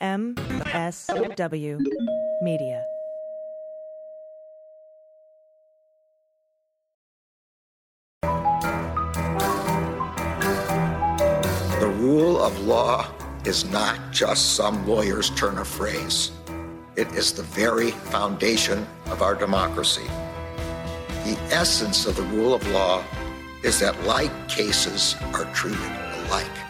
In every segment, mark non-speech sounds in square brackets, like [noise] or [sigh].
MSW Media. The rule of law is not just some lawyer's turn of phrase. It is the very foundation of our democracy. The essence of the rule of law is that like cases are treated alike.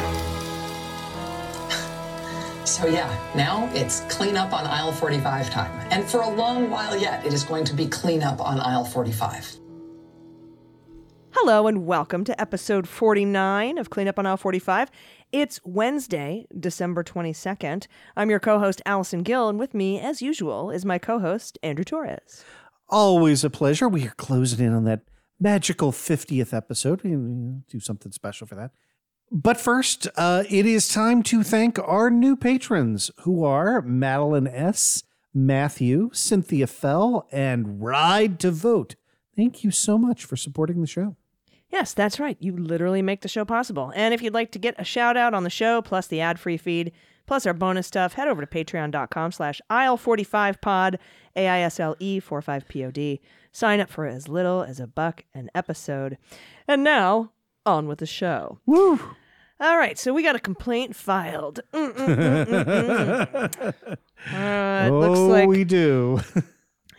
So, yeah, now it's cleanup on aisle 45 time. And for a long while yet, it is going to be cleanup on aisle 45. Hello and welcome to episode 49 of Cleanup on Aisle 45. It's Wednesday, December 22nd. I'm your co host, Allison Gill, and with me, as usual, is my co host, Andrew Torrez. Always a pleasure. We are closing in on that magical 50th episode. We do something special for that. But first, uh, it is time to thank our new patrons who are Madeline S., Matthew, Cynthia Fell, and Ride to Vote. Thank you so much for supporting the show. Yes, that's right. You literally make the show possible. And if you'd like to get a shout out on the show, plus the ad-free feed, plus our bonus stuff, head over to patreon.com slash aisle45pod, A-I-S-L-E 45-P-O-D. Sign up for as little as a buck an episode. And now, on with the show. Woo! All right, so we got a complaint filed. Mm, mm, mm, mm, mm. Uh, it oh, looks like we do.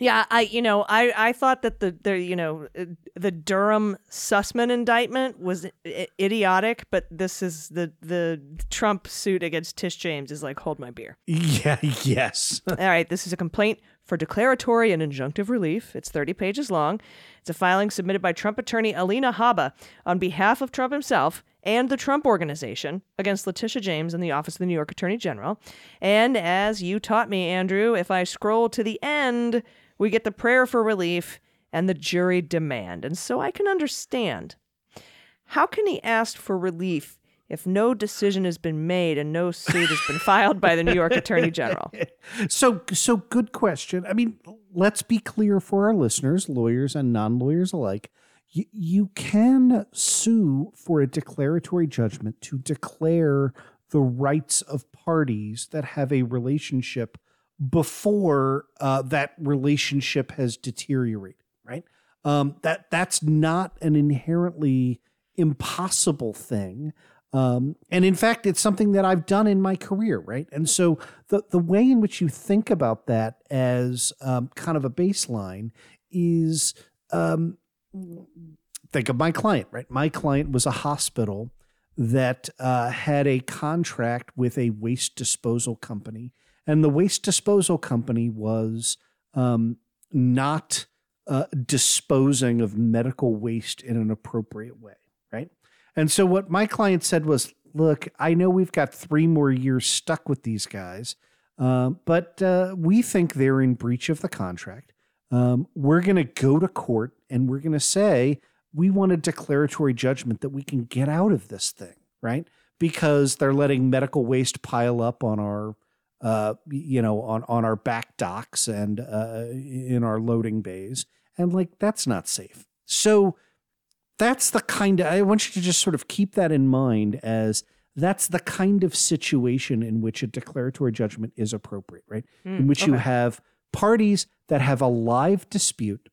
Yeah, I you know I I thought that the the you know uh, the Durham Sussmann indictment was I- idiotic, but this is the the Trump suit against Tish James is like hold my beer. [laughs] yeah, yes. All right, this is a complaint for declaratory and injunctive relief. It's 30 pages long. It's a filing submitted by Trump attorney Alina Habba on behalf of Trump himself and the Trump Organization against Letitia James in the office of the New York Attorney General. And as you taught me, Andrew, if I scroll to the end, we get the prayer for relief and the jury demand. And so I can understand. How can he ask for relief if no decision has been made and no suit has been filed by the New York Attorney General? [laughs] So, so good question. I mean, let's be clear for our listeners, lawyers and non-lawyers alike. You, you can sue for a declaratory judgment to declare the rights of parties that have a relationship before uh, that relationship has deteriorated. Right? Um, that that's not an inherently impossible thing. Um, and in fact, it's something that I've done in my career, right? And so the the way in which you think about that as um, kind of a baseline is um, think of my client, right? My client was a hospital that uh, had a contract with a waste disposal company, and the waste disposal company was um, not uh, disposing of medical waste in an appropriate way, right? And so what my client said was, look, I know we've got three more years stuck with these guys, uh, but uh, we think they're in breach of the contract. Um, we're going to go to court and we're going to say we want a declaratory judgment that we can get out of this thing, right? Because they're letting medical waste pile up on our, uh, you know, on on our back docks and uh, in our loading bays, and like that's not safe. So that's the kind of I want you to just sort of keep that in mind as that's the kind of situation in which a declaratory judgment is appropriate, right? in which you have parties that have a live dispute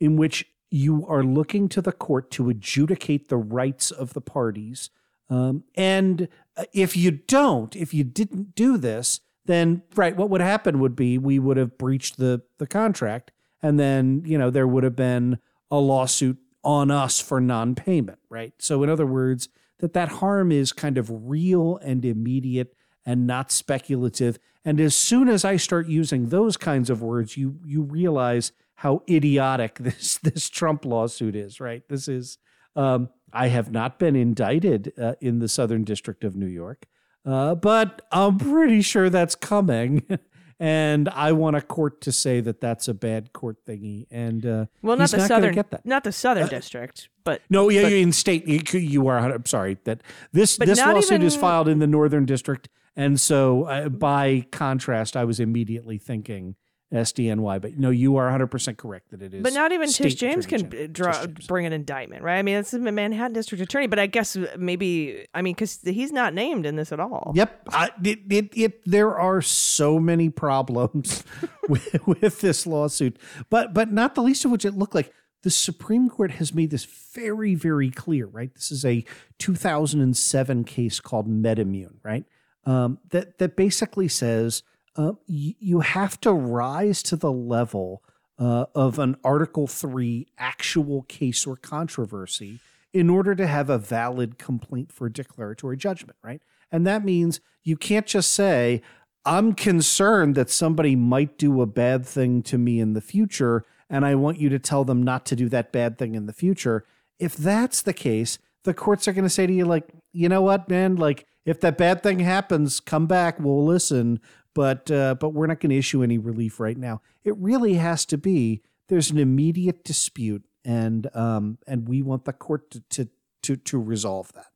in which you are looking to the court to adjudicate the rights of the parties. Um, and uh, if you don't, if you didn't do this, then right, what would happen would be we would have breached the the contract, and then you know there would have been a lawsuit on us for non-payment, right? So in other words, that that harm is kind of real and immediate and not speculative. And as soon as I start using those kinds of words, you you realize how idiotic [laughs] this this Trump lawsuit is, right? This is um, I have not been indicted uh, in the Southern District of New York. Uh, but I'm pretty sure that's coming. [laughs] and I want a court to say that that's a bad court thingy. And uh, well, not the not southern, get that. Uh, not the southern district, but No, yeah, but- in state, you, you are. I'm sorry that this this lawsuit is filed in the Northern District, and so uh, by contrast, I was immediately thinking SDNY. But no, you are 100 percent correct that it is. But not even Tish James Attorney can General. draw, James. bring an indictment, right? I mean, it's the Manhattan District Attorney, but I guess maybe, I mean, because he's not named in this at all. Yep, I, it, it, it, there are so many problems [laughs] with, with this lawsuit, but but not the least of which it looked like the Supreme Court has made this very very clear. Right, this is a 2007 case called MedImmune, right? Um, that that basically says uh, you have to rise to the level uh, of an Article Three actual case or controversy in order to have a valid complaint for declaratory judgment, right? And that means you can't just say, I'm concerned that somebody might do a bad thing to me in the future, and I want you to tell them not to do that bad thing in the future. If that's the case, the courts are going to say to you, like, you know what, man, like, if that bad thing happens, come back, we'll listen, but uh, but we're not going to issue any relief right now. It really has to be there's an immediate dispute, and um, and we want the court to to to, to resolve that.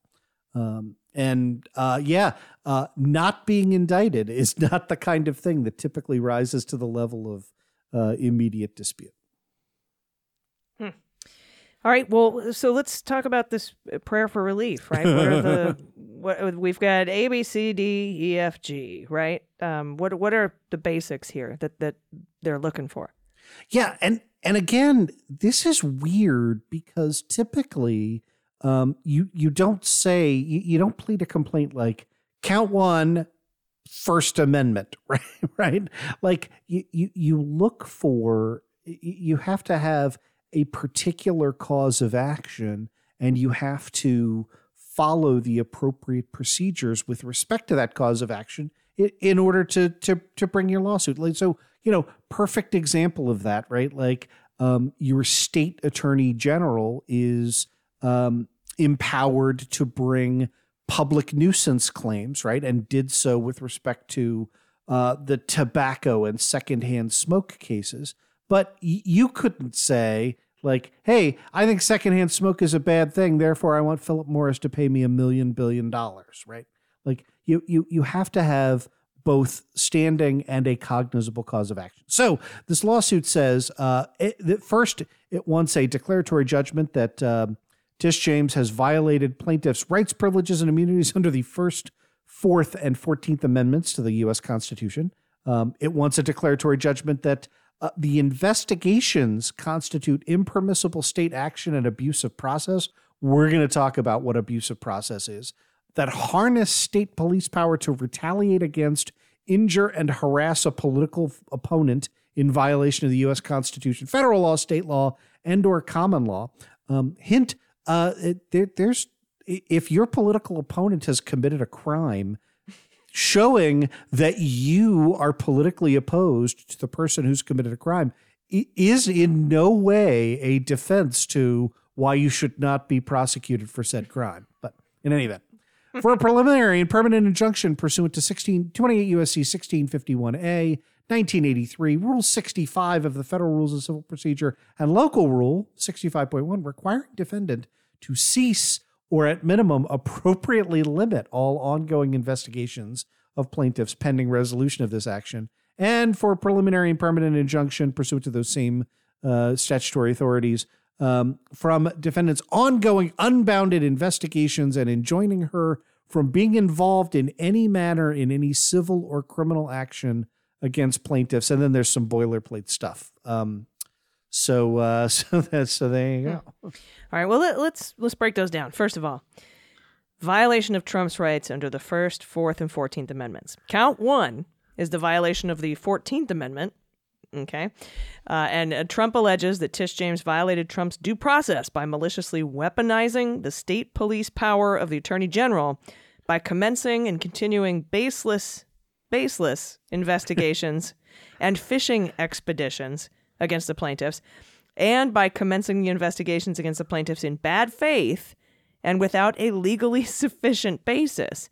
Um, and uh, yeah, uh, not being indicted is [laughs] not the kind of thing that typically rises to the level of uh, immediate dispute. All right. Well, so let's talk about this uh, prayer for relief, right? What are the [laughs] [laughs] what we've got A B C D E F G, right? Um, what what are the basics here that that they're looking for? Yeah, and and again, this is weird because typically, um, you you don't say you, you don't plead a complaint like count one, First Amendment, right? [laughs] Right? Like you you you look for you have to have a particular cause of action, and you have to follow the appropriate procedures with respect to that cause of action in order to to to bring your lawsuit. Like so, you know, perfect example of that, right? Like um, your state attorney general is um, empowered to bring public nuisance claims, right, and did so with respect to uh, the tobacco and secondhand smoke cases. But y- you couldn't say like, "Hey, I think secondhand smoke is a bad thing, therefore I want Philip Morris to pay me a million billion dollars." Right? Like you you you have to have both standing and a cognizable cause of action. So this lawsuit says uh, it, that first it wants a declaratory judgment that um, Tish James has violated plaintiffs' rights, privileges, and immunities under the First, Fourth, and Fourteenth Amendments to the U.S. Constitution. Um, it wants a declaratory judgment that uh, the investigations constitute impermissible state action and abusive process. We're going to talk about what abusive process is. That harness state police power to retaliate against, injure, and harass a political opponent in violation of the U.S. Constitution, federal law, state law, and/or common law. Um, hint: uh, it, there, there's if your political opponent has committed a crime, showing that you are politically opposed to the person who's committed a crime is in no way a defense to why you should not be prosecuted for said crime. But in any event, [laughs] for a preliminary and permanent injunction pursuant to 16, 28 USC 1651A, 1983, Rule 65 of the Federal Rules of Civil Procedure, and Local Rule 65.1 requiring defendant to cease or at minimum appropriately limit all ongoing investigations of plaintiffs pending resolution of this action, and for preliminary and permanent injunction pursuant to those same uh, statutory authorities um, from defendants' ongoing unbounded investigations and enjoining her from being involved in any manner in any civil or criminal action against plaintiffs. And then there's some boilerplate stuff. Um, so, uh, [laughs] so that's so there you go. All right. Well, let, let's let's break those down. First of all, violation of Trump's rights under the First, Fourth, and Fourteenth Amendments. Count one is the violation of the Fourteenth Amendment. Okay, uh, and uh, Trump alleges that Tish James violated Trump's due process by maliciously weaponizing the state police power of the Attorney General by commencing and continuing baseless, baseless investigations [laughs] and fishing expeditions against the plaintiffs, and by commencing the investigations against the plaintiffs in bad faith and without a legally [laughs] sufficient basis.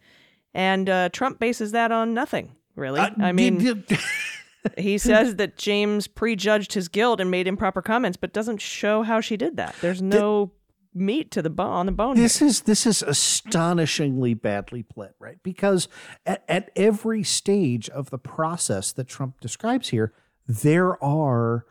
And uh, Trump bases that on nothing, really. Uh, I mean, did- did- [laughs] he says that James prejudged his guilt and made improper comments, but doesn't show how she did that. There's no meat to the bone on the bone. this here. is this is astonishingly badly played, right? Because at, at every stage of the process that Trump describes here, there are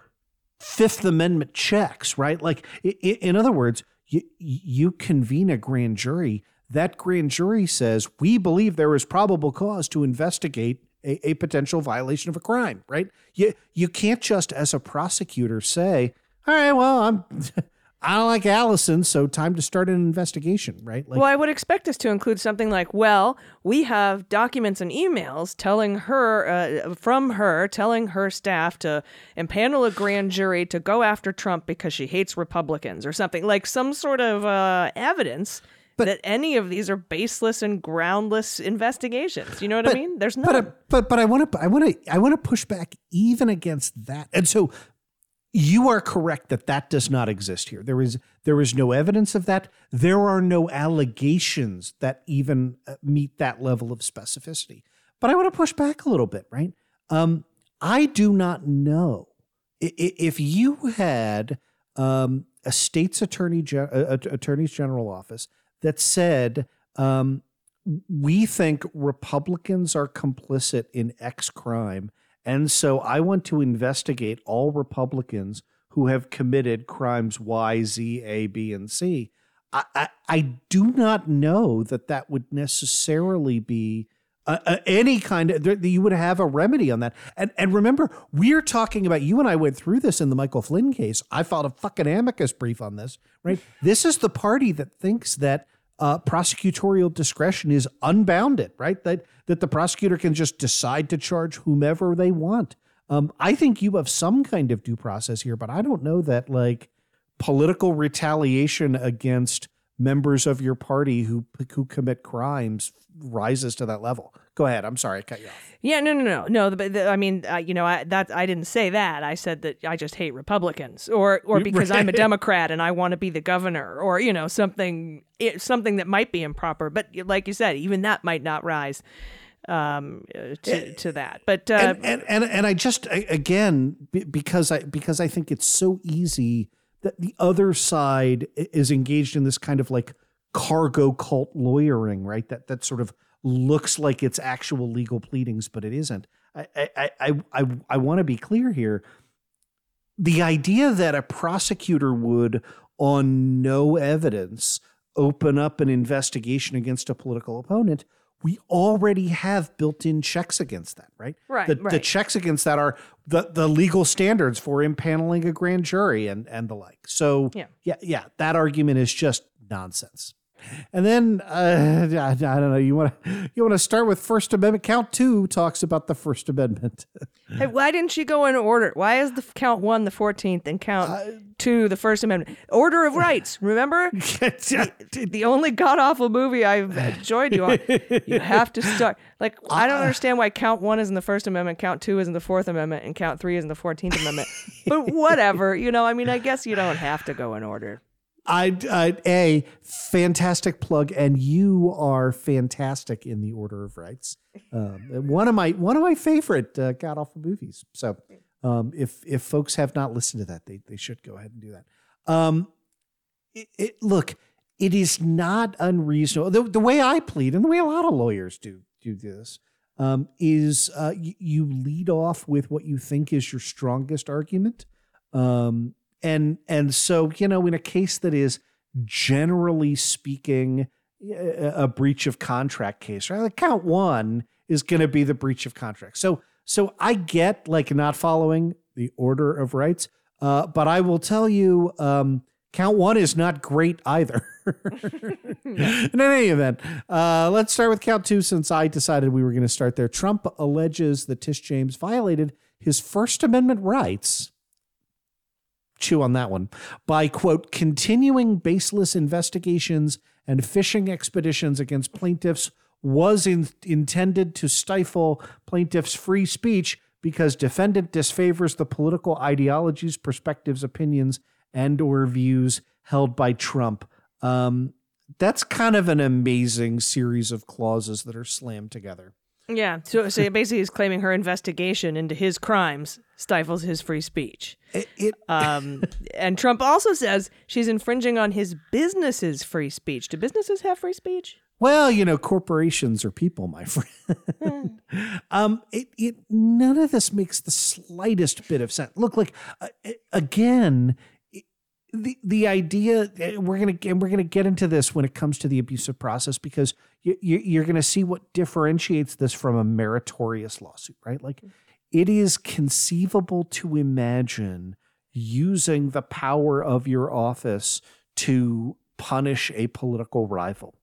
Fifth Amendment checks, right? Like, in other words, you, you convene a grand jury. That grand jury says, we believe there is probable cause to investigate a, a potential violation of a crime, right? You, you can't just, as a prosecutor, say, all right, well, I'm. I don't like Allison, so time to start an investigation, right? Like, well, I would expect us to include something like, well, we have documents and emails telling her, uh, from her, telling her staff to impanel a grand jury to go after Trump because she hates Republicans or something, like some sort of uh, evidence that any of these are baseless and groundless investigations. You know what I mean? There's no. but but but I want to I want to I want to push back even against that. And so you are correct that that does not exist here. There is there is no evidence of that. There are no allegations that even uh, meet that level of specificity. But I want to push back a little bit, right? Um, I do not know if you had um, a state's attorney gen- attorney's general office that said um, we think Republicans are complicit in X crime. And so I want to investigate all Republicans who have committed crimes Y, Z, A, B, and C. I, I, I do not know that that would necessarily be uh, uh, any kind of that you would have a remedy on that. And and remember, we're talking about you and I went through this in the Michael Flynn case. I filed a fucking amicus brief on this. Right, this is the party that thinks that uh, prosecutorial discretion is unbounded, right? That that the prosecutor can just decide to charge whomever they want. Um, I think you have some kind of due process here, but I don't know that like political retaliation against members of your party who who commit crimes rises to that level. Go ahead. I'm sorry, I cut you off. Yeah, no, no, no, no. The, the, I mean, uh, you know, I, that I didn't say that. I said that I just hate Republicans, or or because I'm a [laughs] Democrat and I want to be the governor, or you know, something it, something that might be improper. But like you said, even that might not rise um, uh, to to that. But uh, and, and and and I just I- again be- because I because I think it's so easy that the other side is engaged in this kind of like cargo cult lawyering, right? That that sort of looks like it's actual legal pleadings, but it isn't. I I I I, I want to be clear here. The idea that a prosecutor would, on no evidence, open up an investigation against a political opponent, we already have built-in checks against that, right? Right, The, the checks against that are the, the legal standards for impaneling a grand jury and and the like. So Yeah. yeah, yeah, that argument is just nonsense. And then uh, I, I don't know. You want to you want to start with First Amendment? Count two talks about the First Amendment. [laughs] hey, why didn't you go in order? Why is the count one the Fourteenth and count Uh, two the First Amendment? Order of rights. Remember [laughs] the only god awful movie I've enjoyed you on. You have to start like [laughs] I don't understand why count one is in the First Amendment, count two is in the Fourth Amendment, and count three is in the Fourteenth Amendment. But whatever, you know. I mean, I guess you don't have to go in order. I, I a fantastic plug, and you are fantastic in the Order of Rights. Um, one of my one of my favorite uh, god awful movies. So um, if if folks have not listened to that, they they should go ahead and do that. Um, it, it, look, it is not unreasonable. The, the way I plead, and the way a lot of lawyers do do this, um, is uh, y- you lead off with what you think is your strongest argument. Um, and and so you know, in a case that is generally speaking a, a breach of contract case, right? Like count one is going to be the breach of contract. So so I get like not following the order of rights, uh, but I will tell you, um, count one is not great either. [laughs] In any event, uh, let's start with count two since I decided we were going to start there. Trump alleges that Tish James violated his First Amendment rights chew on that one by quote continuing baseless investigations and fishing expeditions against plaintiffs was in, intended to stifle plaintiffs free speech because defendant disfavors the political ideologies perspectives opinions and or views held by trump um, that's kind of an amazing series of clauses that are slammed together. Yeah. So, so basically, he's claiming her investigation into his crimes stifles his free speech. It, it [laughs] Um, and Trump also says she's infringing on his business's free speech. Do businesses have free speech? well, you know, corporations are people, my [laughs] friend. um, it, it none of this makes the slightest bit of sense. Look, like uh, again, the the idea uh, we're gonna and we're gonna get into this when it comes to the abusive process because you, you, you're gonna see what differentiates this from a meritorious lawsuit, right? Like, it is conceivable to imagine using the power of your office to punish a political rival.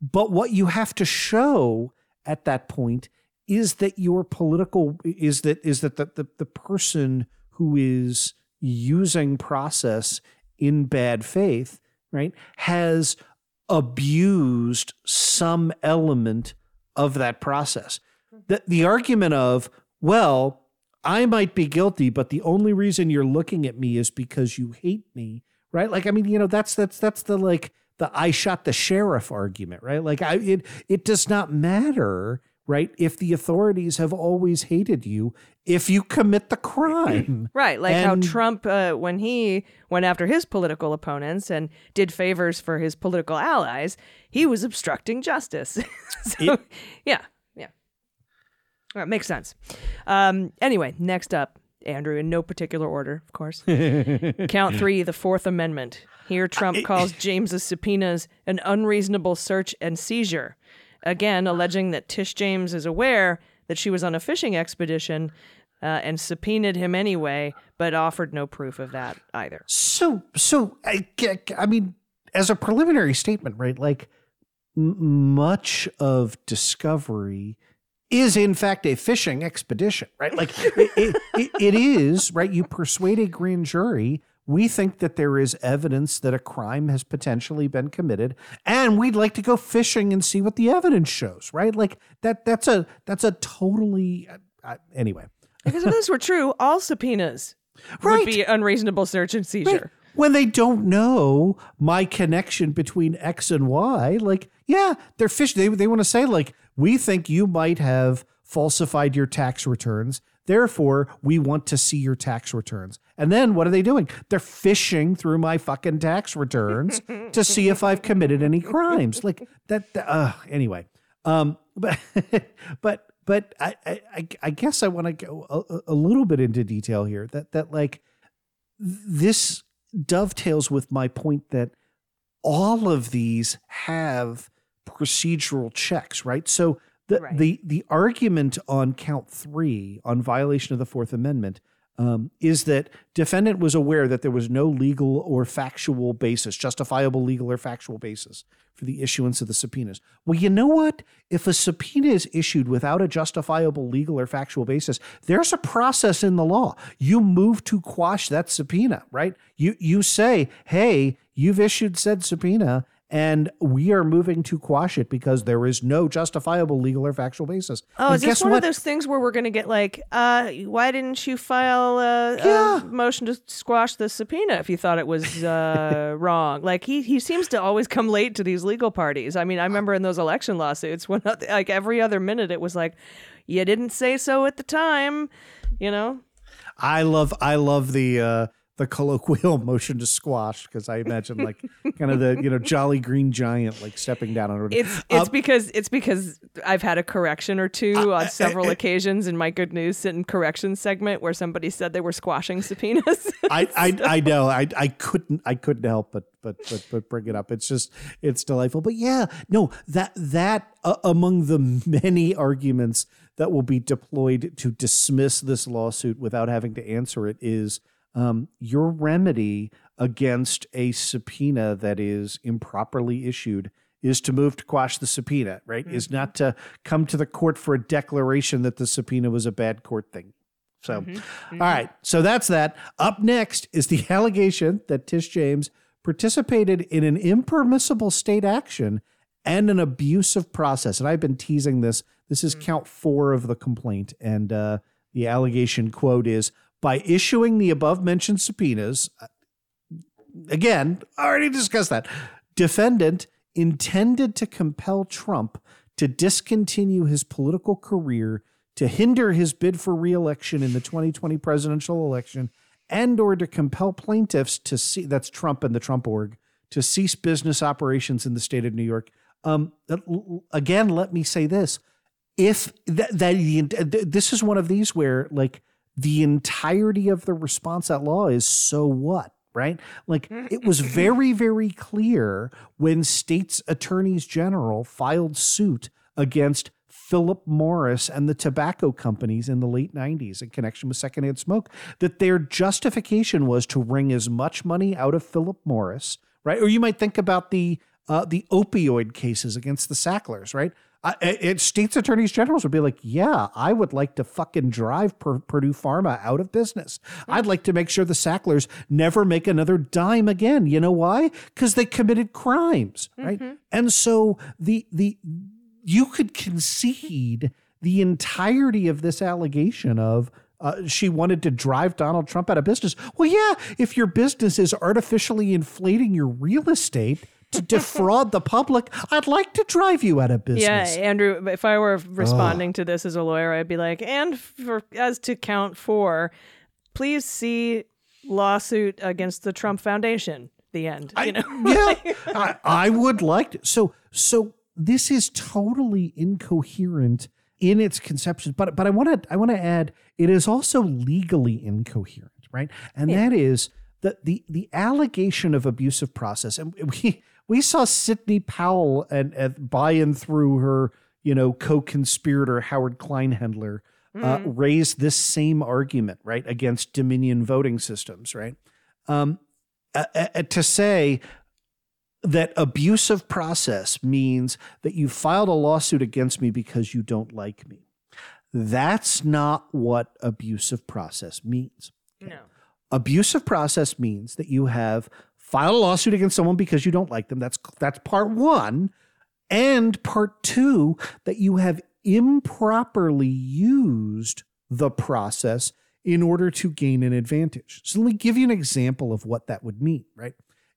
But what you have to show at that point is that your political is that is that the, the, the person who is using process in bad faith, right, has abused some element of that process. Mm-hmm. The, the argument of, well, I might be guilty, but the only reason you're looking at me is because you hate me, right? Like, I mean, you know, that's that's that's the like the I shot the sheriff argument, right? Like, I it it does not matter, right? If the authorities have always hated you, if you commit the crime, [laughs] Right, like And- how Trump, uh, when he went after his political opponents and did favors for his political allies, he was obstructing justice. [laughs] so, yeah, yeah. All right, makes sense. Um, anyway, next up, Andrew, in no particular order, of course. [laughs] Count three, the Fourth Amendment. Here, Trump calls James's subpoenas an unreasonable search and seizure. Again, alleging that Tish James is aware that she was on a fishing expedition uh, and subpoenaed him anyway, but offered no proof of that either. So, so I, I mean, as a preliminary statement, right? Like, m- much of discovery is in fact a fishing expedition, right? Like, it, it, it, it is right. You persuade a grand jury. We think that there is evidence that a crime has potentially been committed, and we'd like to go fishing and see what the evidence shows, right? Like that. That's a that's a totally uh, uh, anyway. Because if this were true, all subpoenas Right. would be unreasonable search and seizure. when they don't know my connection between X and Y, like, yeah, they're fish. They, they want to say, like, we think you might have falsified your tax returns. Therefore, we want to see your tax returns. And then what are they doing? They're fishing through my fucking tax returns to see if I've committed any crimes. Like that. Uh, anyway, um, [laughs] but but but I I, I- I guess I want to go a, a little bit into detail here. That that like this dovetails with my point that all of these have procedural checks, right? So the Right. the the argument on count three on violation of the Fourth Amendment um, is that defendant was aware that there was no legal or factual basis, justifiable legal or factual basis for the issuance of the subpoenas. Well, you know what? If a subpoena is issued without a justifiable legal or factual basis, there's a process in the law. You move to quash that subpoena, right? You you say, "Hey, you've issued said subpoena." And we are moving to quash it because there is no justifiable legal or factual basis. Oh, And is this one what? of those things where we're going to get like, uh, why didn't you file a, Yeah. a motion to squash the subpoena if you thought it was uh, [laughs] wrong? Like he he seems to always come late to these legal parties. I mean, I remember in those election lawsuits when like every other minute it was like, you didn't say so at the time, you know. I love I love the uh the colloquial [laughs] motion to squash because I imagine like kind of the you know jolly green giant like stepping down on it. It's it's because it's because I've had a correction or two uh, on uh, several uh, occasions in my good news and correction segment where somebody said they were squashing subpoenas. [laughs] I, I I know I I couldn't I couldn't help but but but but bring it up. It's just it's delightful. But yeah, no that that uh, among the many arguments that will be deployed to dismiss this lawsuit without having to answer it is um, your remedy against a subpoena that is improperly issued is to move to quash the subpoena, right? Is not to come to the court for a declaration that the subpoena was a bad court thing. So, all right. So that's that. Up next is the [laughs] allegation that Tish James participated in an impermissible state action and an abusive process. And I've been teasing this. This is count four of the complaint. And uh, the allegation quote is by issuing the above mentioned subpoenas, uh, again, already discussed that. Defendant intended to compel Trump to discontinue his political career, to hinder his bid for reelection in the 2020 presidential election, and or to compel plaintiffs to see that's Trump and the Trump org to cease business operations in the state of New York. Um, again, let me say this: if that, that this is one of these where like the entirety of the response at law is so what? Right? Like it was [laughs] very very clear when states attorneys general filed suit against Philip Morris and the tobacco companies in the late 90s in connection with secondhand smoke that their justification was to wring as much money out of Philip Morris right? Or you might think about the uh, the opioid cases against the Sacklers right I, it, states attorneys generals would be like, yeah, I would like to fucking drive per, Purdue Pharma out of business. I'd like to make sure the Sacklers never make another dime again. You know why? Because they committed crimes, right? Mm-hmm. And so the the you could concede the entirety of this allegation of uh, she wanted to drive Donald Trump out of business. Well, yeah, if your business is artificially inflating your real estate to defraud the public, I'd like to drive you out of [laughs] business. Yeah, Andrew, if I were responding to this as a lawyer, I'd be like, and for as to count four, please see lawsuit against the Trump Foundation. The end. You know? I, [laughs] yeah, [laughs] I, I would like to. So, so this is totally incoherent in its conception, But but I want to I want to add it is also legally incoherent, right? And yeah. that is that the the allegation of abusive process, and we we saw Sidney Powell and, and by and through her, you know, co-conspirator Howard Kleinhendler mm. uh, mm-hmm. raise this same argument, right, against Dominion voting systems, right? Um, uh, uh, to say that abusive process means that you filed a lawsuit against me because you don't like me. That's not what abusive process means. No. Abusive process means that you have filed a lawsuit against someone because you don't like them. That's that's part 1. And part 2 that you have improperly used the process in order to gain an advantage. So let me give you an example of what that would mean, right?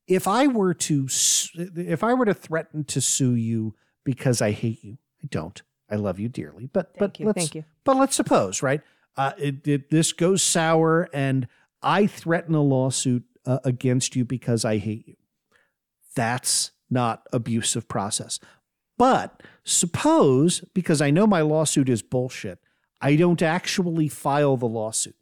if I were to if I were to threaten to sue you because I hate you, I don't. I love you dearly, but thank but you, let's but let's suppose right. Uh, it, it, this goes sour, and I threaten a lawsuit uh, against you because I hate you. That's not abusive process. But suppose because I know my lawsuit is bullshit, I don't actually file the lawsuit,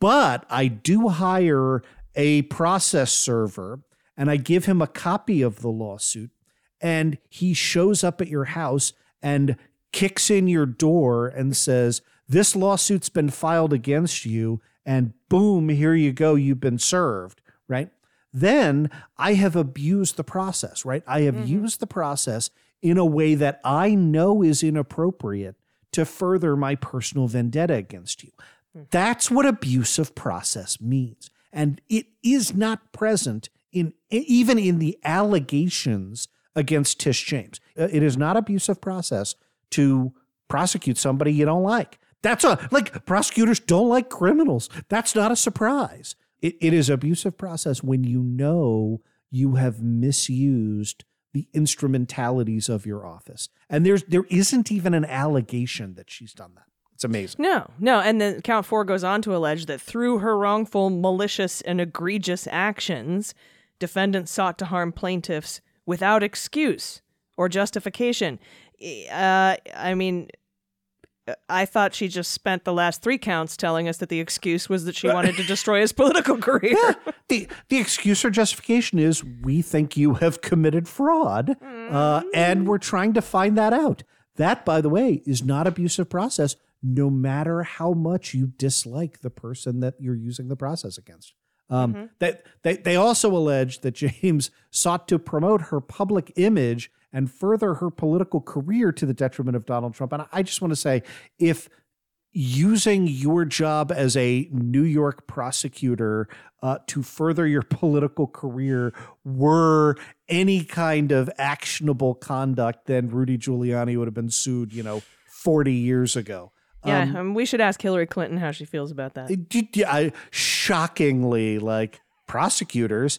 but I do hire a process server and I give him a copy of the lawsuit, and he shows up at your house and kicks in your door and says, This lawsuit's been filed against you, and boom, here you go, you've been served, right? Then I have abused the process, right? I have mm-hmm. used the process in a way that I know is inappropriate to further my personal vendetta against you. Mm-hmm. That's what abusive process means. And it is not present in even in the allegations against Tish James. Uh, it is not abusive process to prosecute somebody you don't like. That's a like prosecutors don't like criminals. That's not a surprise. It, it is abusive process when you know you have misused the instrumentalities of your office. And there's there isn't even an allegation that she's done that. It's amazing. No, no. And then count four goes on to allege that through her wrongful, malicious, and egregious actions, defendants sought to harm plaintiffs without excuse or justification. Uh, I mean, I thought she just spent the last three counts telling us that the excuse was that she wanted to destroy his [laughs] political career. Yeah. The the excuse or justification is we think you have committed fraud, uh, and we're trying to find that out. That, by the way, is not abusive process. No matter how much you dislike the person that you're using the process against. Um, mm-hmm. they, they, they also allege that James sought to promote her public image and further her political career to the detriment of Donald Trump. And I just want to say if using your job as a New York prosecutor uh, to further your [laughs] political career were any kind of actionable conduct, then Rudy Giuliani would have been sued, you know, 40 years ago. Yeah, um, um, we should ask Hillary Clinton how she feels about that. Yeah, shockingly, like prosecutors,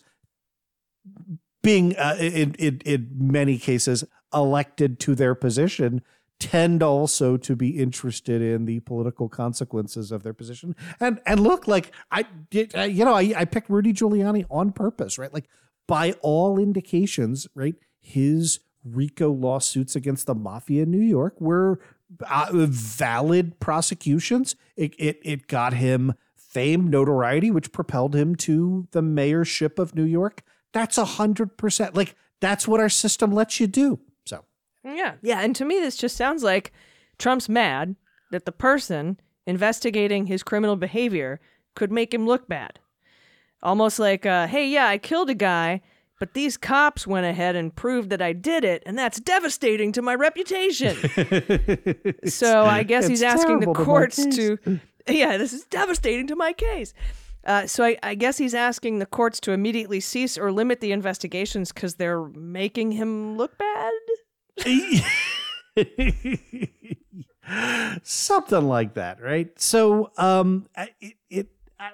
being uh, in, in in many cases elected to their position tend also to be interested in the political consequences of their position. And and look, like I did, uh, you know, I, I picked Rudy Giuliani on purpose, right? Like by all indications, right, his RICO lawsuits against the mafia in New York were uh, valid prosecutions. It, it it got him fame, notoriety, which propelled him to the mayorship of New York. That's a hundred percent. Like that's what our system lets you do. So Yeah. Yeah. And to me, this just sounds like Trump's mad that the person investigating his criminal behavior could make him look bad. Almost like, uh, hey, yeah, I killed a guy, but these cops went ahead and proved that I did it, and that's devastating to my reputation. [laughs] so I guess he's asking the terrible to my courts to, [laughs] yeah, this is devastating to my case. Uh, so I, I guess he's asking the courts to immediately cease or limit the investigations because they're making him look bad. [laughs] something like that, right? So, um, it, it I,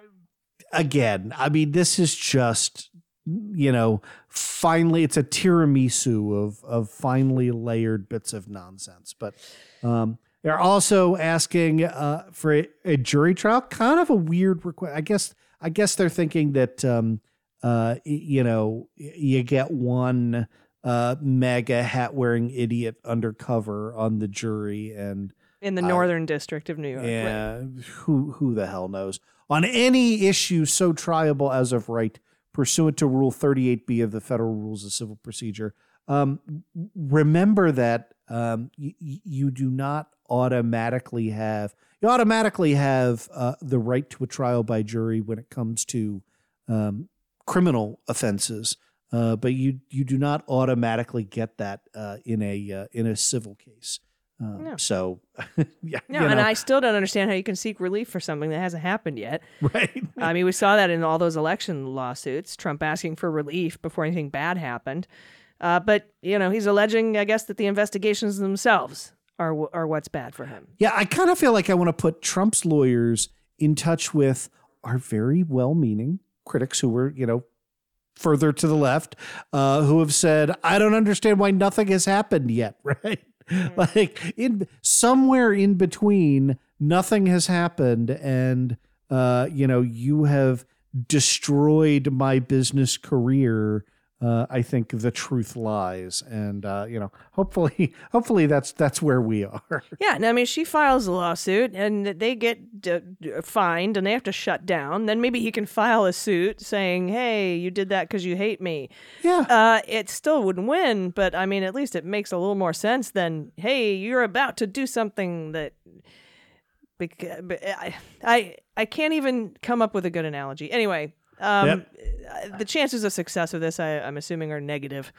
again, I mean, this is just you know, finally, it's a tiramisu of of finely layered bits of nonsense. But um, they're also asking uh, for a, a jury trial, kind of a weird request. I guess I guess they're thinking that um, uh, you know you get one uh, MAGA hat wearing idiot undercover on the jury and in the I- northern district of New York. right? yeah, who who the hell knows on any issue so triable as of right, pursuant to Rule 38B of the Federal Rules of Civil Procedure. Um, remember that um, y- y- you do not automatically have you automatically have uh, the right to a trial by jury when it comes to um, criminal offenses, uh, but you you do not automatically get that uh, in a uh, in a civil case. Um, No. So, [laughs] yeah, No, you and I still don't understand how you can seek relief for something that hasn't happened yet. right. I mean, we saw that in all those election lawsuits, Trump asking for relief before anything bad happened. Uh, but, you know, he's alleging, I guess, that the investigations themselves are, are what's bad for him. Yeah, I kind of feel like I want to put Trump's lawyers in touch with our very well-meaning critics who were, you know, further to the left, uh, who have said, "I don't understand why nothing has happened yet." [laughs] Right? Like in somewhere in between, nothing has happened, and uh, you know, you have destroyed my business career. Uh, I think the truth lies, and uh, you know, hopefully, [laughs] hopefully that's that's where we are. [laughs] Yeah, and I mean, she files a lawsuit and they get fined and they have to shut down. Then maybe he can file a suit saying, hey, you did that because you hate me. Yeah. Uh, it still wouldn't win, but I mean, at least it makes a little more sense than, hey, you're about to do something that. Because, I, I I can't even come up with a good analogy. Anyway, um, Yep. The chances of success of this, I, I'm assuming, are negative.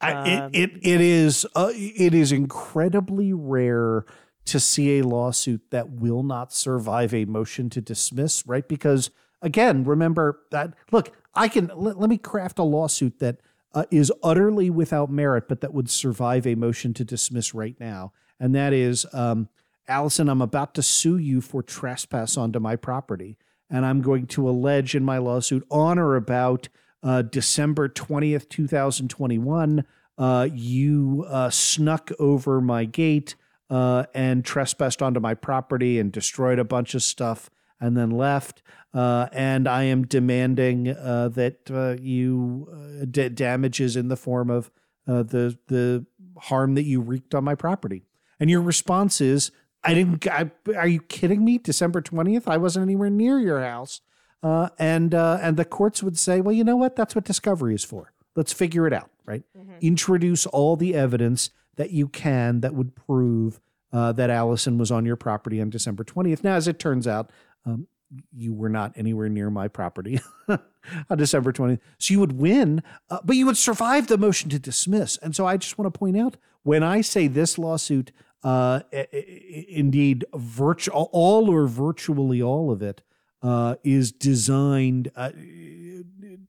I, Um, it, it it is uh, it is incredibly rare to see a lawsuit that will not survive a motion to dismiss, right? Because again, remember that look, I can let, let me craft a lawsuit that uh, is utterly without merit, but that would survive a motion to dismiss right now, and that is, um, Allison, I'm about to sue you for trespass onto my property, and I'm going to allege in my lawsuit on or about uh, December 20th, 2021, uh, you uh, snuck over my gate uh, and trespassed onto my property and destroyed a bunch of stuff and then left. Uh, and I am demanding uh, that you d- damages in the form of the the harm that you wreaked on my property. And your response is, I didn't. I, are you kidding me? December twentieth, I wasn't anywhere near your house. Uh, and uh, and the courts would say, well, you know what? That's what discovery is for. Let's figure it out, right? Introduce all the evidence that you can that would prove uh, that Allison was on your property on December twentieth. Now, as it turns out, um, you were not anywhere near my property [laughs] on December 20th. So you would win, uh, but you would survive the motion to dismiss. And so I just want to point out when I say this lawsuit, uh, i- i- indeed, virtu- all or virtually all of it uh, is designed uh,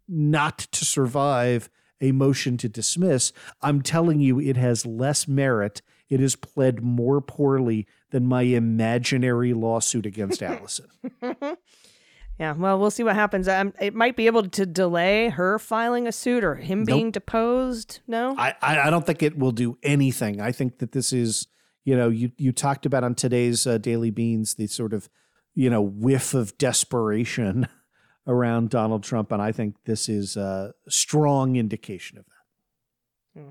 not to survive a motion to dismiss. I'm telling you, it has less merit. It is pled more poorly than my imaginary lawsuit against [laughs] Allison. Yeah, well, we'll see what happens. Um, it might be able to delay her filing a suit or him being deposed. No, I, I I don't think it will do anything. I think that this is, you know, you you talked about on today's uh, Daily Beans the sort of, you know, whiff of desperation [laughs] around Donald Trump, and I think this is a strong indication of that.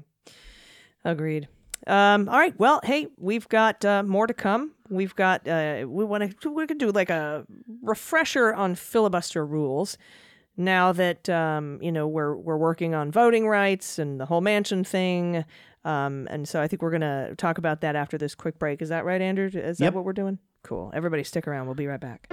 agreed. Um, all right. Well, hey, we've got uh, more to come. We've got uh, we want to we could do like a refresher on filibuster rules. Now that um, you know we're we're working on voting rights and the whole Manchin thing, um, and so I think we're gonna talk about that after this quick break. Is that right, Andrew? Is that what we're doing? Cool. Everybody, stick around. We'll be right back.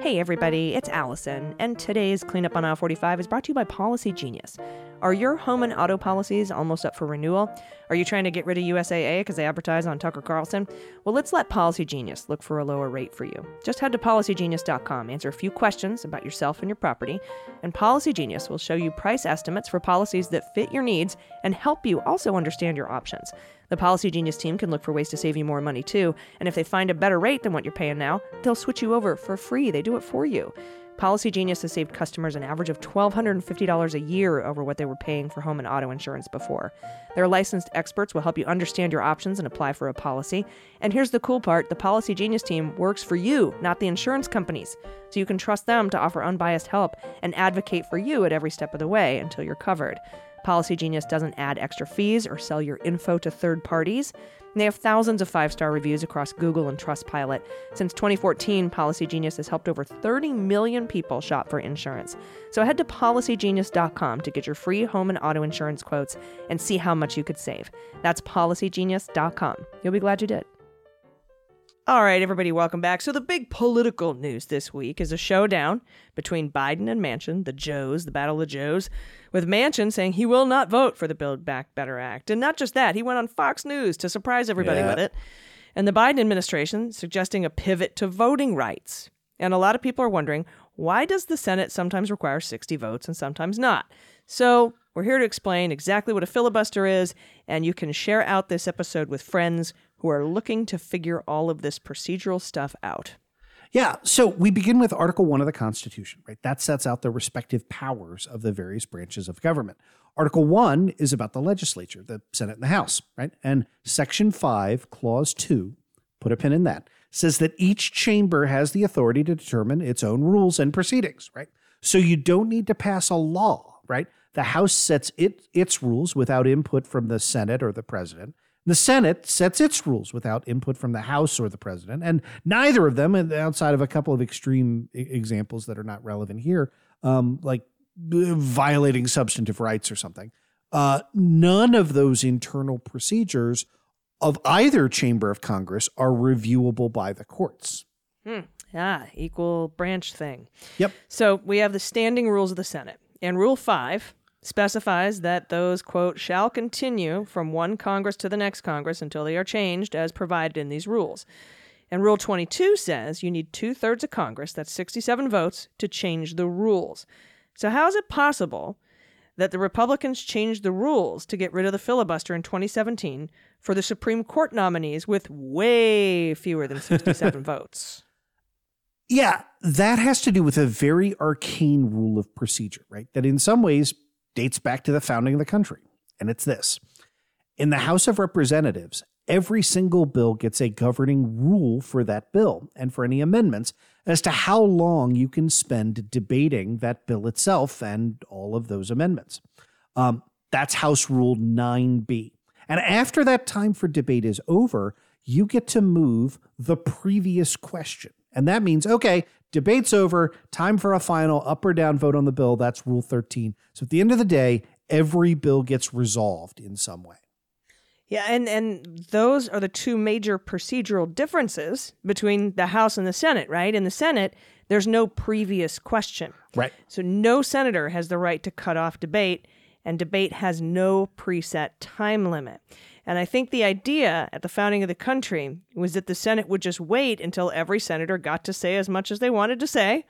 Hey everybody, it's Allison, and today's Cleanup on Aisle 45 is brought to you by Policy Genius. Are your home and auto policies almost up for renewal? Are you trying to get rid of USAA because they advertise on Tucker Carlson? Well, let's let Policy Genius look for a lower rate for you. Just head to policygenius.com, answer a few questions about yourself and your property, and Policy Genius will show you price estimates for policies that fit your needs and help you also understand your options. The Policy Genius team can look for ways to save you more money too, and if they find a better rate than what you're paying now, they'll switch you over for free. They do it for you. Policy Genius has saved customers an average of $1,250 a year over what they were paying for home and auto insurance before. Their licensed experts will help you understand your options and apply for a policy. And here's the cool part the Policy Genius team works for you, not the insurance companies. So you can trust them to offer unbiased help and advocate for you at every step of the way until you're covered. Policy Genius doesn't add extra fees or sell your info to third parties. They have thousands of five star reviews across Google and Trustpilot. Since 2014, Policy Genius has helped over 30 million people shop for insurance. So head to policygenius.com to get your free home and auto insurance quotes and see how much you could save. That's policygenius.com. You'll be glad you did. All right, everybody, welcome back. So, the big political news this week is a showdown between Biden and Manchin, the Joes, the Battle of the Joes, with Manchin saying he will not vote for the Build Back Better Act. And not just that, he went on Fox News to surprise everybody Yeah. with it. And the Biden administration suggesting a pivot to voting rights. And a lot of people are wondering why does the Senate sometimes require 60 votes and sometimes not? So, we're here to explain exactly what a filibuster is, and you can share out this episode with friends who are looking to figure all of this procedural stuff out. Yeah. So we begin with Article 1 of the Constitution, right? That sets out the respective powers of the various branches of government. Article 1 is about the legislature, the Senate and the House, right? And Section 5, Clause 2, put a pin in that, says that each chamber has the authority to determine its own rules and proceedings, right? So you don't need to pass a law, right? The House sets it, its rules without input from the Senate or the president. The Senate sets its rules without input from the House or the president, and neither of them, outside of a couple of extreme examples that are not relevant here, um, like violating substantive rights or something, uh, none of those internal procedures of either chamber of Congress are reviewable by the courts. Ah, equal branch thing. Yep. So we have the standing rules of the Senate. And Rule 5 specifies that those, quote, shall continue from one Congress to the next Congress until they are changed as provided in these rules. And Rule 22 says you need two thirds of Congress, that's 67 votes, to change the rules. So, how is it possible that the Republicans changed the rules to get rid of the filibuster in 2017 for the Supreme Court nominees with way fewer than 67 [laughs] votes? Yeah, that has to do with a very arcane rule of procedure, right? That in some ways dates back to the founding of the country. And it's this In the House of Representatives, every single bill gets a governing rule for that bill and for any amendments as to how long you can spend debating that bill itself and all of those amendments. Um, that's House Rule 9B. And after that time for debate is over, you get to move the previous question. And that means, okay, debate's over, time for a final up or down vote on the bill. That's Rule 13. So at the end of the day, every bill gets resolved in some way. Yeah, and and those are the two major procedural differences between the House and the Senate, right? In the Senate, there's no previous question. Right. So no senator has the right to cut off debate, and debate has no preset time limit. And I think the idea at the founding of the country was that the Senate would just wait until every senator got to say as much as they wanted to say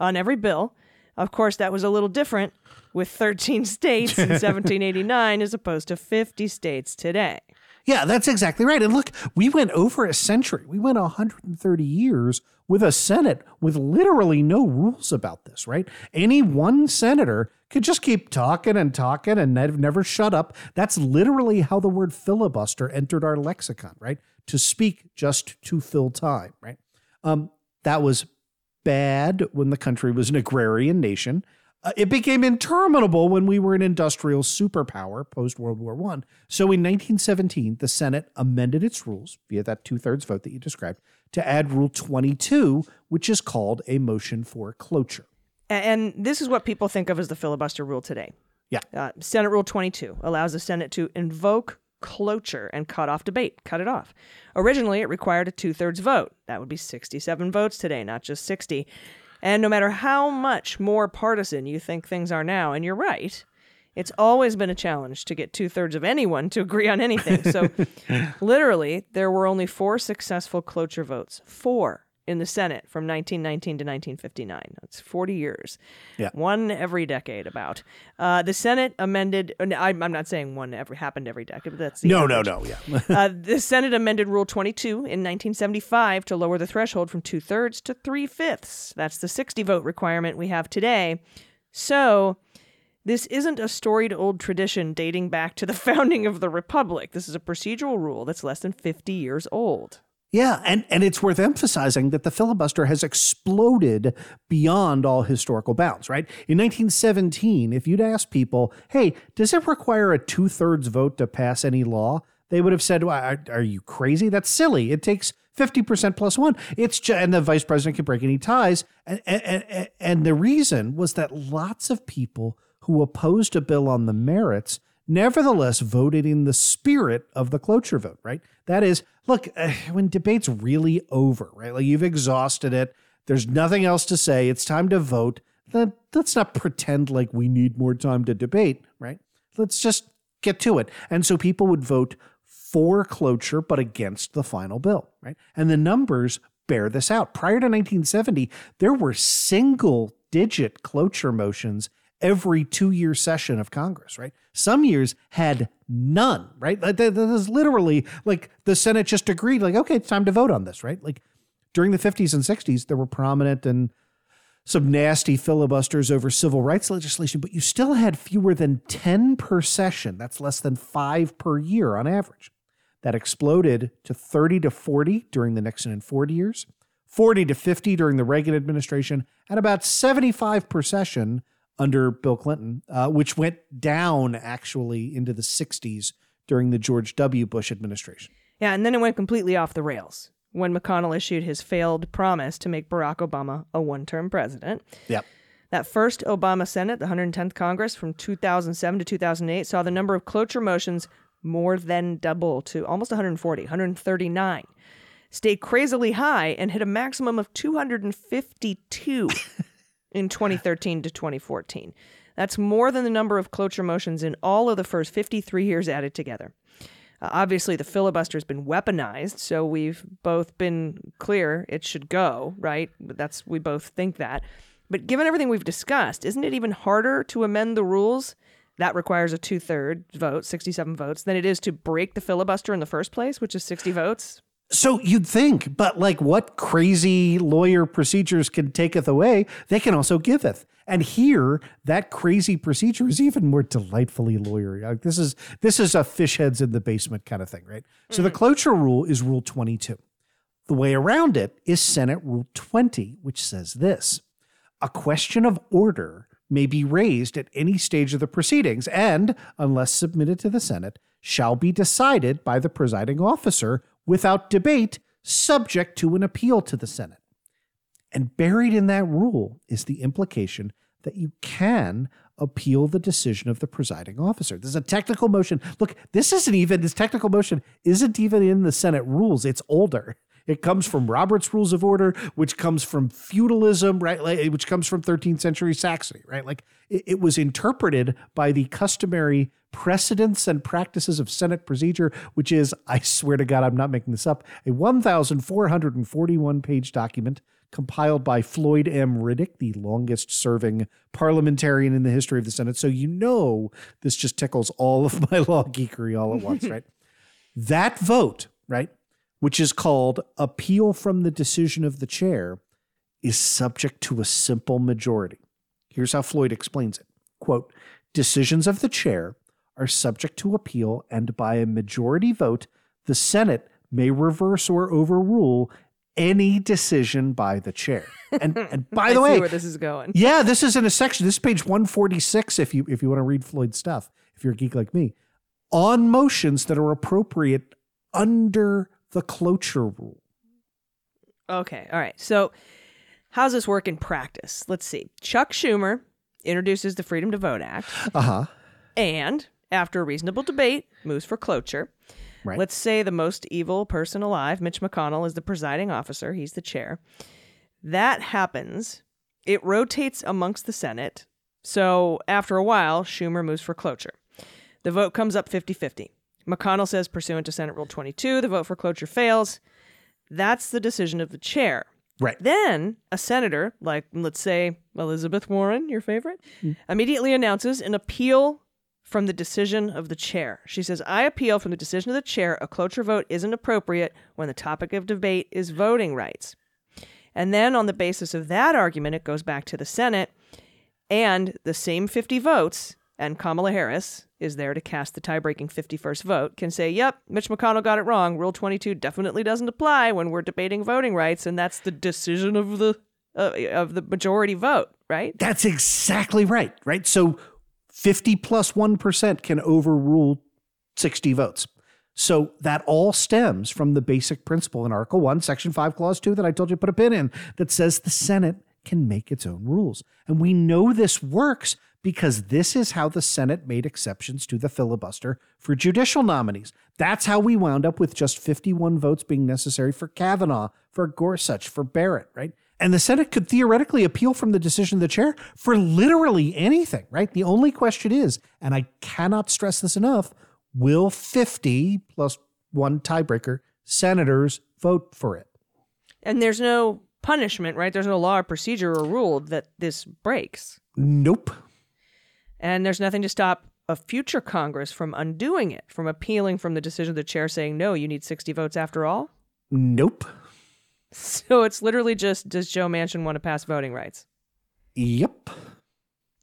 on every bill. Of course, that was a little different with [laughs] 13 states in [laughs] 1789 as opposed to 50 states today. Yeah, that's exactly right. And look, we went over a century. We went 130 years with a Senate with literally no rules about this, right? Any one senator could just keep talking and talking and never shut up. That's literally how the word filibuster entered our lexicon, right? To speak just to fill time, right? Um, that was bad when the country was an agrarian nation. Uh, it became interminable when we were an industrial superpower post World War I. So in 1917, the Senate amended its rules via that two thirds vote that you described to add Rule 22, which is called a motion for cloture. And this is what people think of as the filibuster rule today. Yeah. Uh, Senate Rule 22 allows the Senate to invoke cloture and cut off debate, cut it off. Originally, it required a two thirds vote. That would be 67 votes today, not just 60. And no matter how much more partisan you think things are now, and you're right, it's always been a challenge to get two thirds of anyone to agree on anything. So, [laughs] literally, there were only four successful cloture votes. Four in the Senate from 1919 to 1959. That's 40 years. Yeah. One every decade, about. Uh, the Senate amended, uh, I'm not saying one every happened every decade, but that's no, average. no, no, yeah. [laughs] [laughs] uh, the Senate amended Rule 22 in 1975 to lower the threshold from two thirds to three fifths. That's the 60 vote requirement we have today. So, this isn't a storied old tradition dating back to the [laughs] founding of the Republic. This is a procedural rule that's less than 50 years old. Yeah, and, and it's worth emphasizing that the filibuster has exploded beyond all historical bounds, right? In 1917, if you'd asked people, hey, does it require a two thirds vote to pass any law? They would have said, well, are, are you crazy? That's silly. It takes 50% plus one. It's just, and the vice president can break any ties. And, and, and the reason was that lots of people who opposed a bill on the merits nevertheless voted in the spirit of the cloture vote, right? That is, look, uh, when debate's really over, right? Like you've exhausted it, there's nothing else to say, it's time to vote. Then let's not pretend like we need more time to debate, right? Let's just get to it. And so people would vote for cloture, but against the final bill, right? And the numbers bear this out. Prior to 1970, there were single digit cloture motions every two year session of Congress, right? Some years had none, right? That is literally like the Senate just agreed, like, okay, it's time to vote on this, right? Like during the 50s and 60s, there were prominent and some nasty filibusters over civil rights legislation, but you still had fewer than 10 per session. That's less than five per year on average. That exploded to 30 to 40 during the Nixon and Ford years, 40 to 50 during the Reagan administration, and about 75 per session under Bill Clinton, uh, which went down actually into the 60s during the George W. Bush administration. Yeah, and then it went completely off the rails when McConnell issued his failed promise to make Barack Obama a one term president. Yep. That first Obama Senate, the 110th Congress from 2007 to 2008, saw the number of cloture motions more than double to almost 140, 139. Stayed crazily high and hit a maximum of 252 [laughs] in 2013 to 2014. That's more than the number of cloture motions in all of the first 53 years added together. Uh, obviously, the filibuster has been weaponized, so we've both been clear it should go, right? That's we both think that. But given everything we've discussed, isn't it even harder to amend the rules? That requires a two thirds vote, 67 votes, than it is to break the filibuster in the first place, which is 60 votes. So you'd think, but like what crazy lawyer procedures can taketh away, they can also giveth. And here, that crazy procedure is even more delightfully lawyery. Like this is this is a fish heads in the basement kind of thing, right? Mm-hmm. So the mm. cloture rule is Rule 22. The way around it is Senate Rule 20, which says this: a question of order may be raised at any stage of the proceedings, and unless submitted to the Senate, shall be decided by the presiding officer without debate, subject to an appeal to the Senate. And buried in that rule is the implication that you can appeal the decision of the presiding officer. There's a technical motion. Look, this isn't even, this technical motion isn't even in the Senate rules. It's older. It comes from Robert's Rules of Order, which comes from feudalism, right? Eh, which comes from 13th century Saxony, right? Like it, it was interpreted by the customary precedents and practices of Senate procedure, which is, I swear to God, I'm not making this up, a 1,441 page document compiled by Floyd M. Riddick, the longest serving parliamentarian in the history of the Senate. So you know this just tickles all of my [laughs] law geekery all at once, [laughs] right? That vote, right, which is called appeal from the decision of the chair, is subject to a simple majority. Here's how Floyd explains it. Quote, decisions of the chair are subject to appeal, and by a majority vote, the Senate may reverse or overrule any decision by the chair. And, and [laughs] by the way, where this is going. yeah, this is in a section. This is page 146 if you if you want to read Floyd's stuff, if you're a geek like me, on motions that are appropriate under the cloture rule. Okay, all right. So, how's this work in practice? Let's see. Chuck Schumer introduces the Freedom to Vote Act, Uh-huh. and after a reasonable debate, moves for cloture. Right. Let's say the most evil person alive, Mitch McConnell, is the presiding officer. He's the chair. That happens. It rotates amongst the Senate. So after a while, Schumer moves for cloture. The vote comes up 50 50. McConnell says, pursuant to Senate Rule 22, the vote for cloture fails. That's the decision of the chair. Right. Then a senator, like let's say Elizabeth Warren, your favorite, hmm. immediately announces an appeal from the decision of the chair. She says, I appeal from the decision of the chair. A cloture vote isn't appropriate when the topic of debate is voting rights. And then on the basis of that argument, it goes back to the Senate, and the same 50 votes, and Kamala Harris is there to cast the tie breaking 51st vote, can say, Yep, Mitch McConnell got it wrong. Rule 22 definitely doesn't apply when we're debating voting rights, and that's the decision of the. Uh, of the majority vote, right? That's exactly right, right? So 50 plus 1 can overrule 60 votes. So that all stems from the basic principle in Article 1, Section 5, Clause 2 that I told you to put a pin in that says the Senate can make its own rules. And we know this works because this is how the Senate made exceptions to the filibuster for judicial nominees. That's how we wound up with just 51 votes being necessary for Kavanaugh, for Gorsuch, for Barrett, right? And the Senate could theoretically appeal from the decision of the chair for literally anything, right? The only question is, and I cannot stress this enough, will 50 plus one tiebreaker senators vote for it? And there's no punishment, right? There's no law or procedure or rule that this breaks. Nope. And there's nothing to stop a future Congress from undoing it, from appealing from the decision of the chair saying, no, you need 60 votes after all. Nope. So it's literally just does Joe Manchin want to pass voting rights? Yep.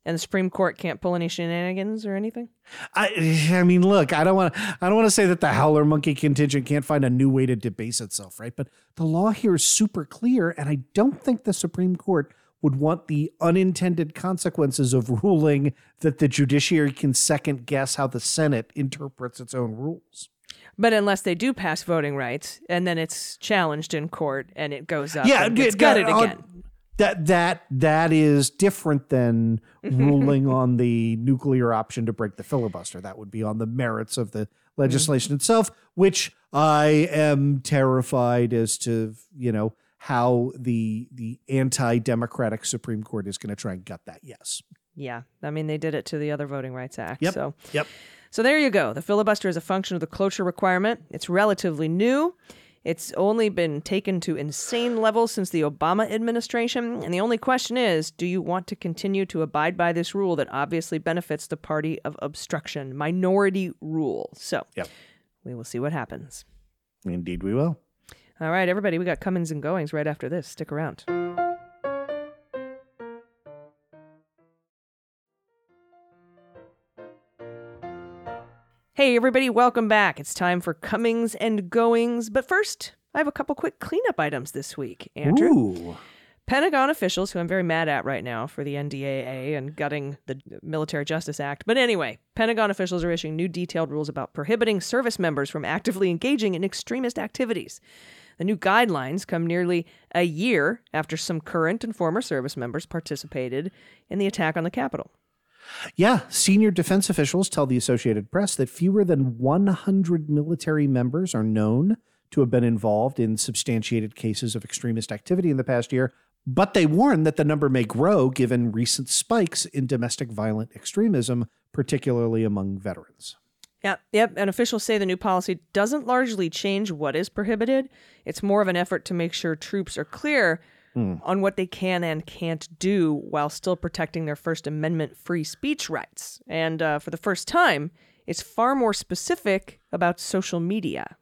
And the Supreme Court can't pull any shenanigans or anything? I, I mean, look, I don't want to, I don't want to say that the howler monkey contingent can't find a new way to debase itself, right? But the law here is super clear, and I don't think the Supreme Court would want the unintended consequences of ruling that the judiciary can second guess how the Senate interprets its own rules. But unless they do pass voting rights and then it's challenged in court and it goes up Yeah, yeah, gutted on- again. Uh, that that that is different than [laughs] ruling on the nuclear option to break the filibuster. That would be on the merits of the legislation mm-hmm. itself, which I am terrified as to you know how the the anti-democratic Supreme Court is going to try and gut that. Yes. Yeah. I mean, they did it to the other Voting Rights Act. Yep. So Yep. So there you go. The filibuster is a function of the cloture requirement. It's relatively new. It's only been taken to insane levels since the Obama administration. And the only question is do you want to continue to abide by this rule that obviously benefits the party of obstruction, minority rule? So Yep. we will see what happens. Indeed, we will. All right, everybody, we got comings and goings right after this. Stick around. Hey, everybody, welcome back. It's time for comings and goings. But first, I have a couple quick cleanup items this week, Andrew. Ooh. Pentagon officials, who I'm very mad at right now for the NDAA and gutting the Military Justice Act. But anyway, Pentagon officials are issuing new detailed rules about prohibiting service members from actively engaging in extremist activities. The new guidelines come nearly a year after some current and former service members participated in the attack on the Capitol. Yeah, senior defense officials tell the Associated Press that fewer than 100 military members are known to have been involved in substantiated cases of extremist activity in the past year, but they warn that the number may grow given recent spikes in domestic violent extremism, particularly among veterans. Yep, yep. And officials say the new policy doesn't largely change what is prohibited. It's more of an effort to make sure troops are clear on what they can and can't do while still protecting their First Amendment free speech rights. And uh, for the first time, it's far more specific about social media.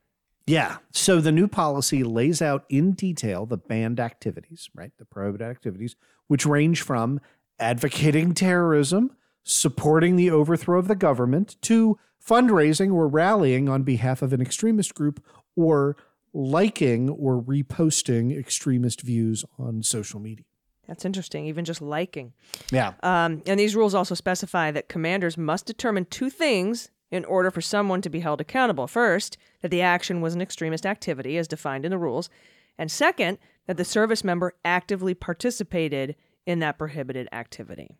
Yeah. So the new policy lays out in detail the banned activities, right? The prohibited activities, which range from advocating terrorism, supporting the overthrow of the government, to fundraising or rallying on behalf of an extremist group or liking or reposting extremist views on social media. That's interesting, even just liking. Yeah. Um, and these rules also specify that commanders must determine two things in order for someone to be held accountable. First, that the action was an extremist activity as defined in the rules. And second, that the service member actively participated in that prohibited activity.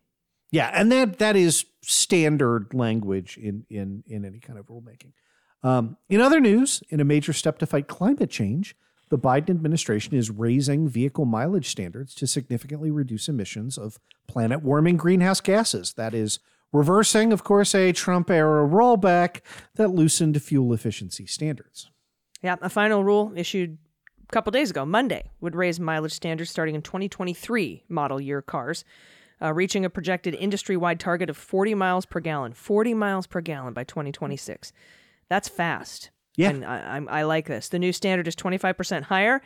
Yeah, and that that is standard language in in in any kind of rulemaking. Um, in other news, in a major step to fight climate change, the Biden administration is raising vehicle mileage standards to significantly reduce emissions of planet warming greenhouse gases. That is reversing, of course, a Trump era rollback that loosened fuel efficiency standards. Yeah, a final rule issued a couple days ago, Monday, would raise mileage standards starting in 2023 model year cars, uh, reaching a projected industry wide target of 40 miles per gallon. 40 miles per gallon by 2026. That's fast. Yeah. And I, I'm- I like this. The new standard is 25% higher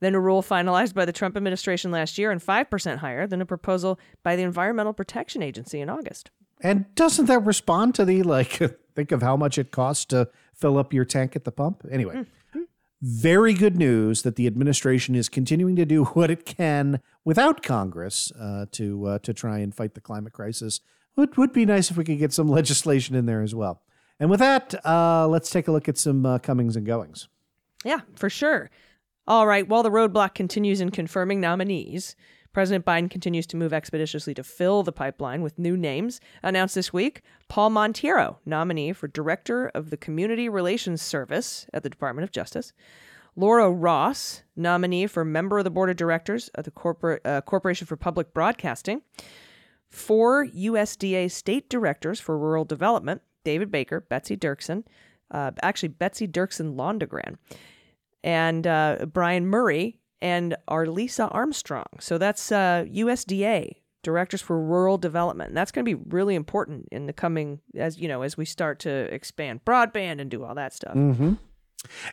than a rule finalized by the Trump administration last year and 5% higher than a proposal by the Environmental Protection Agency in August. And doesn't that respond to the like [laughs] think of how much it costs to fill up your tank at the pump? Anyway, very good news that the administration is continuing to do [laughs] what it can without Congress uh, to uh, to try and fight the climate crisis. Would would be nice if we could get some [laughs] legislation in there as well. And with that, uh, let's take a look at some uh, comings and goings. Yeah, for sure. All right, while the roadblock continues in confirming nominees, President Biden continues to move expeditiously to fill the pipeline with new names. Announced this week Paul Monteiro, nominee for Director of the Community Relations Service at the Department of Justice. Laura Ross, nominee for Member of the Board of Directors of the Corpor- uh, Corporation for Public Broadcasting. Four USDA state directors for rural development David Baker, Betsy Dirksen, uh, actually, Betsy Dirksen Londrigan, and uh, Brian Murray, and our Lisa Armstrong. So that's uh, USDA directors for rural development. And that's going to be really important in the coming, as you know, as we start to expand broadband and do all that stuff.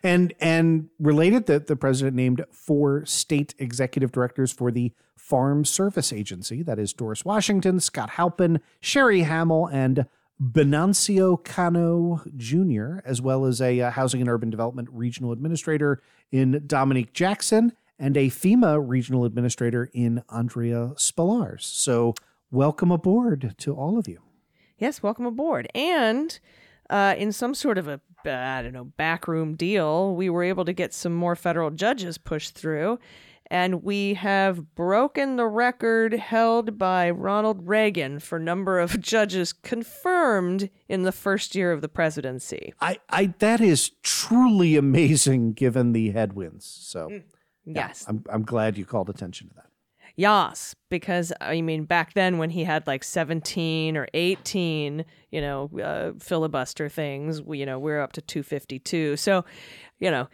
And and related that the president named four state executive directors for the Farm Service Agency. That is Doris Washington, Scott Halpin, Sherry Hamill, and Benancio Cano Jr., as well as a uh, Housing and Urban Development Regional Administrator in Dominique Jackson and a FEMA Regional Administrator in Andrea Spillars. So welcome aboard to all of you. Yes, welcome aboard. And uh, in some sort of a uh, I don't know backroom deal, we were able to get some more federal judges pushed through, and we have broken the record held by Ronald Reagan for number of [laughs] judges confirmed in the first year of the presidency. I, I that is truly [laughs] amazing given the headwinds. So Yes. I'm I'm glad you called attention to that. Yas, because I mean, back then when he had like 17 or 18, you know, uh, filibuster things, we, you know, we're up to 252. So, you know,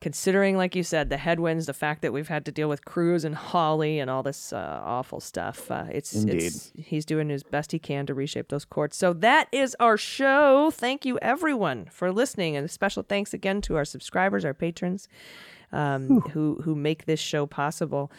considering, like you said, the headwinds, the fact that we've had to deal with Cruz and Hawley and all this uh, awful stuff, uh, it's, it's he's doing his best he can to reshape those courts. So that is our show. Thank you everyone for listening, and a special thanks again to our subscribers, our patrons, um, who who make this show possible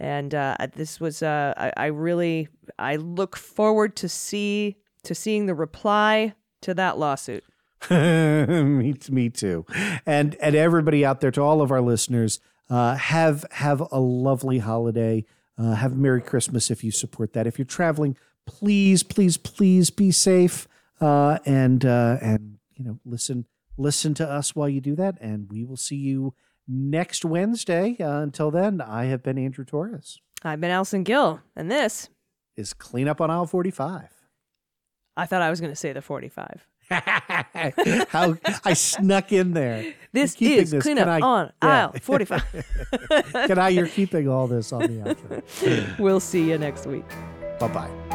and uh, this was uh, I, I really I look forward to see to seeing the reply to that lawsuit. [laughs] me, me too. And and everybody out there, to all of our listeners, uh, have have a lovely holiday. Uh, have a Merry Christmas if you support that. If you're traveling, please, please, please be safe. Uh, and uh, and you know, listen listen to us while you do that. And we will see you next Wednesday. Uh, until then, I have been Andrew Torrez. I've been Allison Gill, and this Is clean up on aisle 45. I thought I was going to say the forty-five. [laughs] How I snuck in there. [laughs] This is this. cleanup I- on Yeah. aisle [laughs] forty-five. Can I? You're keeping all this on the outro. we'll see you next week. Bye bye.